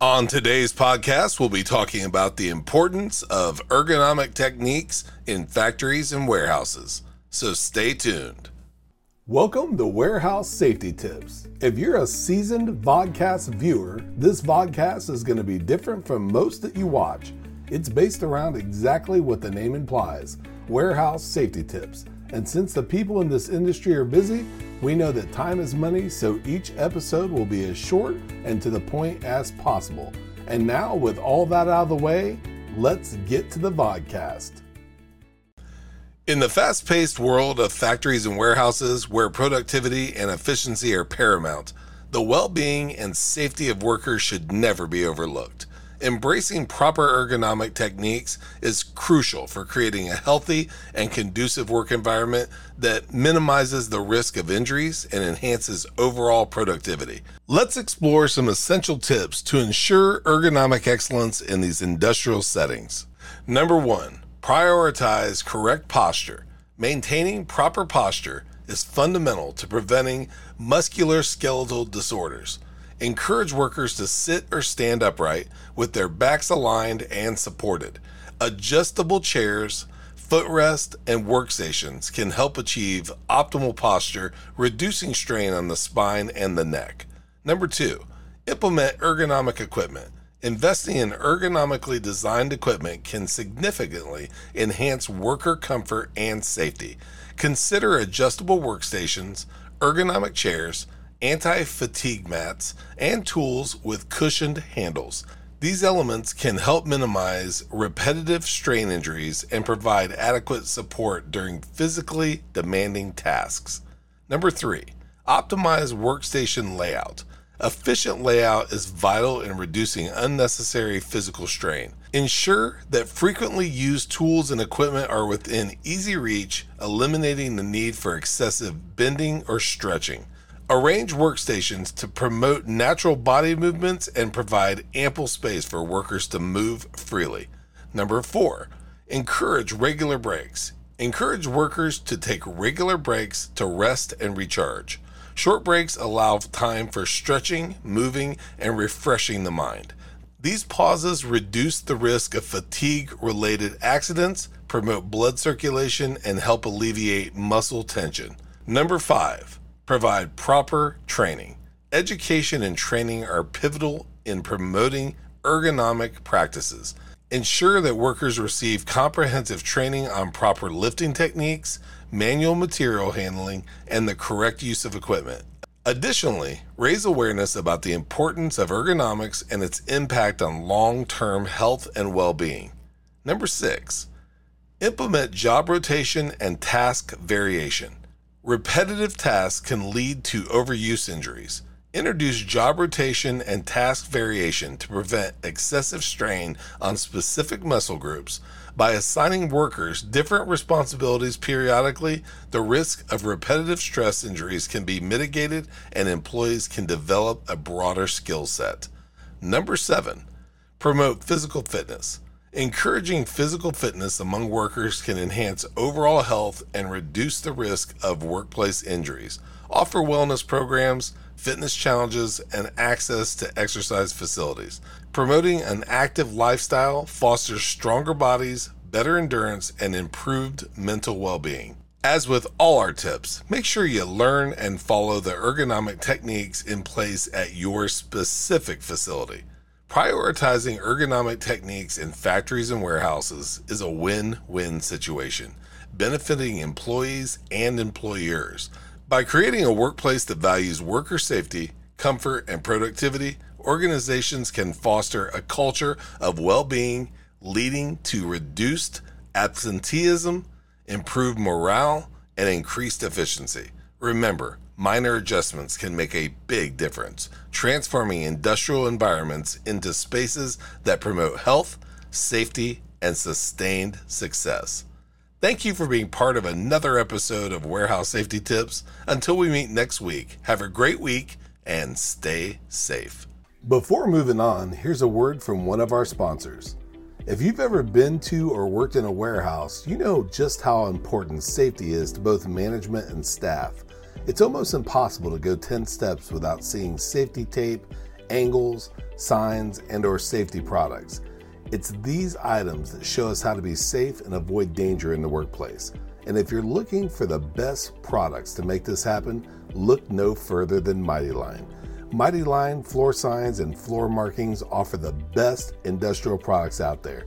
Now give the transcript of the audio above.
On today's podcast, we'll be talking about the importance of ergonomic techniques in factories and warehouses. So stay tuned. Welcome to Warehouse Safety Tips. If you're a seasoned vodcast viewer, this vodcast is going to be different from most that you watch. It's based around exactly what the name implies warehouse safety tips. And since the people in this industry are busy, we know that time is money, so each episode will be as short and to the point as possible. And now, with all that out of the way, let's get to the vodcast. In the fast paced world of factories and warehouses where productivity and efficiency are paramount, the well being and safety of workers should never be overlooked. Embracing proper ergonomic techniques is crucial for creating a healthy and conducive work environment that minimizes the risk of injuries and enhances overall productivity. Let's explore some essential tips to ensure ergonomic excellence in these industrial settings. Number one, Prioritize correct posture. Maintaining proper posture is fundamental to preventing musculoskeletal disorders. Encourage workers to sit or stand upright with their backs aligned and supported. Adjustable chairs, footrest, and workstations can help achieve optimal posture, reducing strain on the spine and the neck. Number two, implement ergonomic equipment. Investing in ergonomically designed equipment can significantly enhance worker comfort and safety. Consider adjustable workstations, ergonomic chairs, anti fatigue mats, and tools with cushioned handles. These elements can help minimize repetitive strain injuries and provide adequate support during physically demanding tasks. Number three, optimize workstation layout. Efficient layout is vital in reducing unnecessary physical strain. Ensure that frequently used tools and equipment are within easy reach, eliminating the need for excessive bending or stretching. Arrange workstations to promote natural body movements and provide ample space for workers to move freely. Number four, encourage regular breaks. Encourage workers to take regular breaks to rest and recharge. Short breaks allow time for stretching, moving, and refreshing the mind. These pauses reduce the risk of fatigue related accidents, promote blood circulation, and help alleviate muscle tension. Number five, provide proper training. Education and training are pivotal in promoting ergonomic practices. Ensure that workers receive comprehensive training on proper lifting techniques, manual material handling, and the correct use of equipment. Additionally, raise awareness about the importance of ergonomics and its impact on long term health and well being. Number six, implement job rotation and task variation. Repetitive tasks can lead to overuse injuries. Introduce job rotation and task variation to prevent excessive strain on specific muscle groups by assigning workers different responsibilities periodically, the risk of repetitive stress injuries can be mitigated and employees can develop a broader skill set. Number seven, promote physical fitness. Encouraging physical fitness among workers can enhance overall health and reduce the risk of workplace injuries. Offer wellness programs, fitness challenges, and access to exercise facilities. Promoting an active lifestyle fosters stronger bodies, better endurance, and improved mental well being. As with all our tips, make sure you learn and follow the ergonomic techniques in place at your specific facility. Prioritizing ergonomic techniques in factories and warehouses is a win win situation, benefiting employees and employers. By creating a workplace that values worker safety, comfort, and productivity, organizations can foster a culture of well being, leading to reduced absenteeism, improved morale, and increased efficiency. Remember, minor adjustments can make a big difference, transforming industrial environments into spaces that promote health, safety, and sustained success. Thank you for being part of another episode of Warehouse Safety Tips. Until we meet next week, have a great week and stay safe. Before moving on, here's a word from one of our sponsors. If you've ever been to or worked in a warehouse, you know just how important safety is to both management and staff. It's almost impossible to go 10 steps without seeing safety tape angles, signs, and or safety products. It's these items that show us how to be safe and avoid danger in the workplace. And if you're looking for the best products to make this happen, look no further than Mighty Line. Mighty Line floor signs and floor markings offer the best industrial products out there.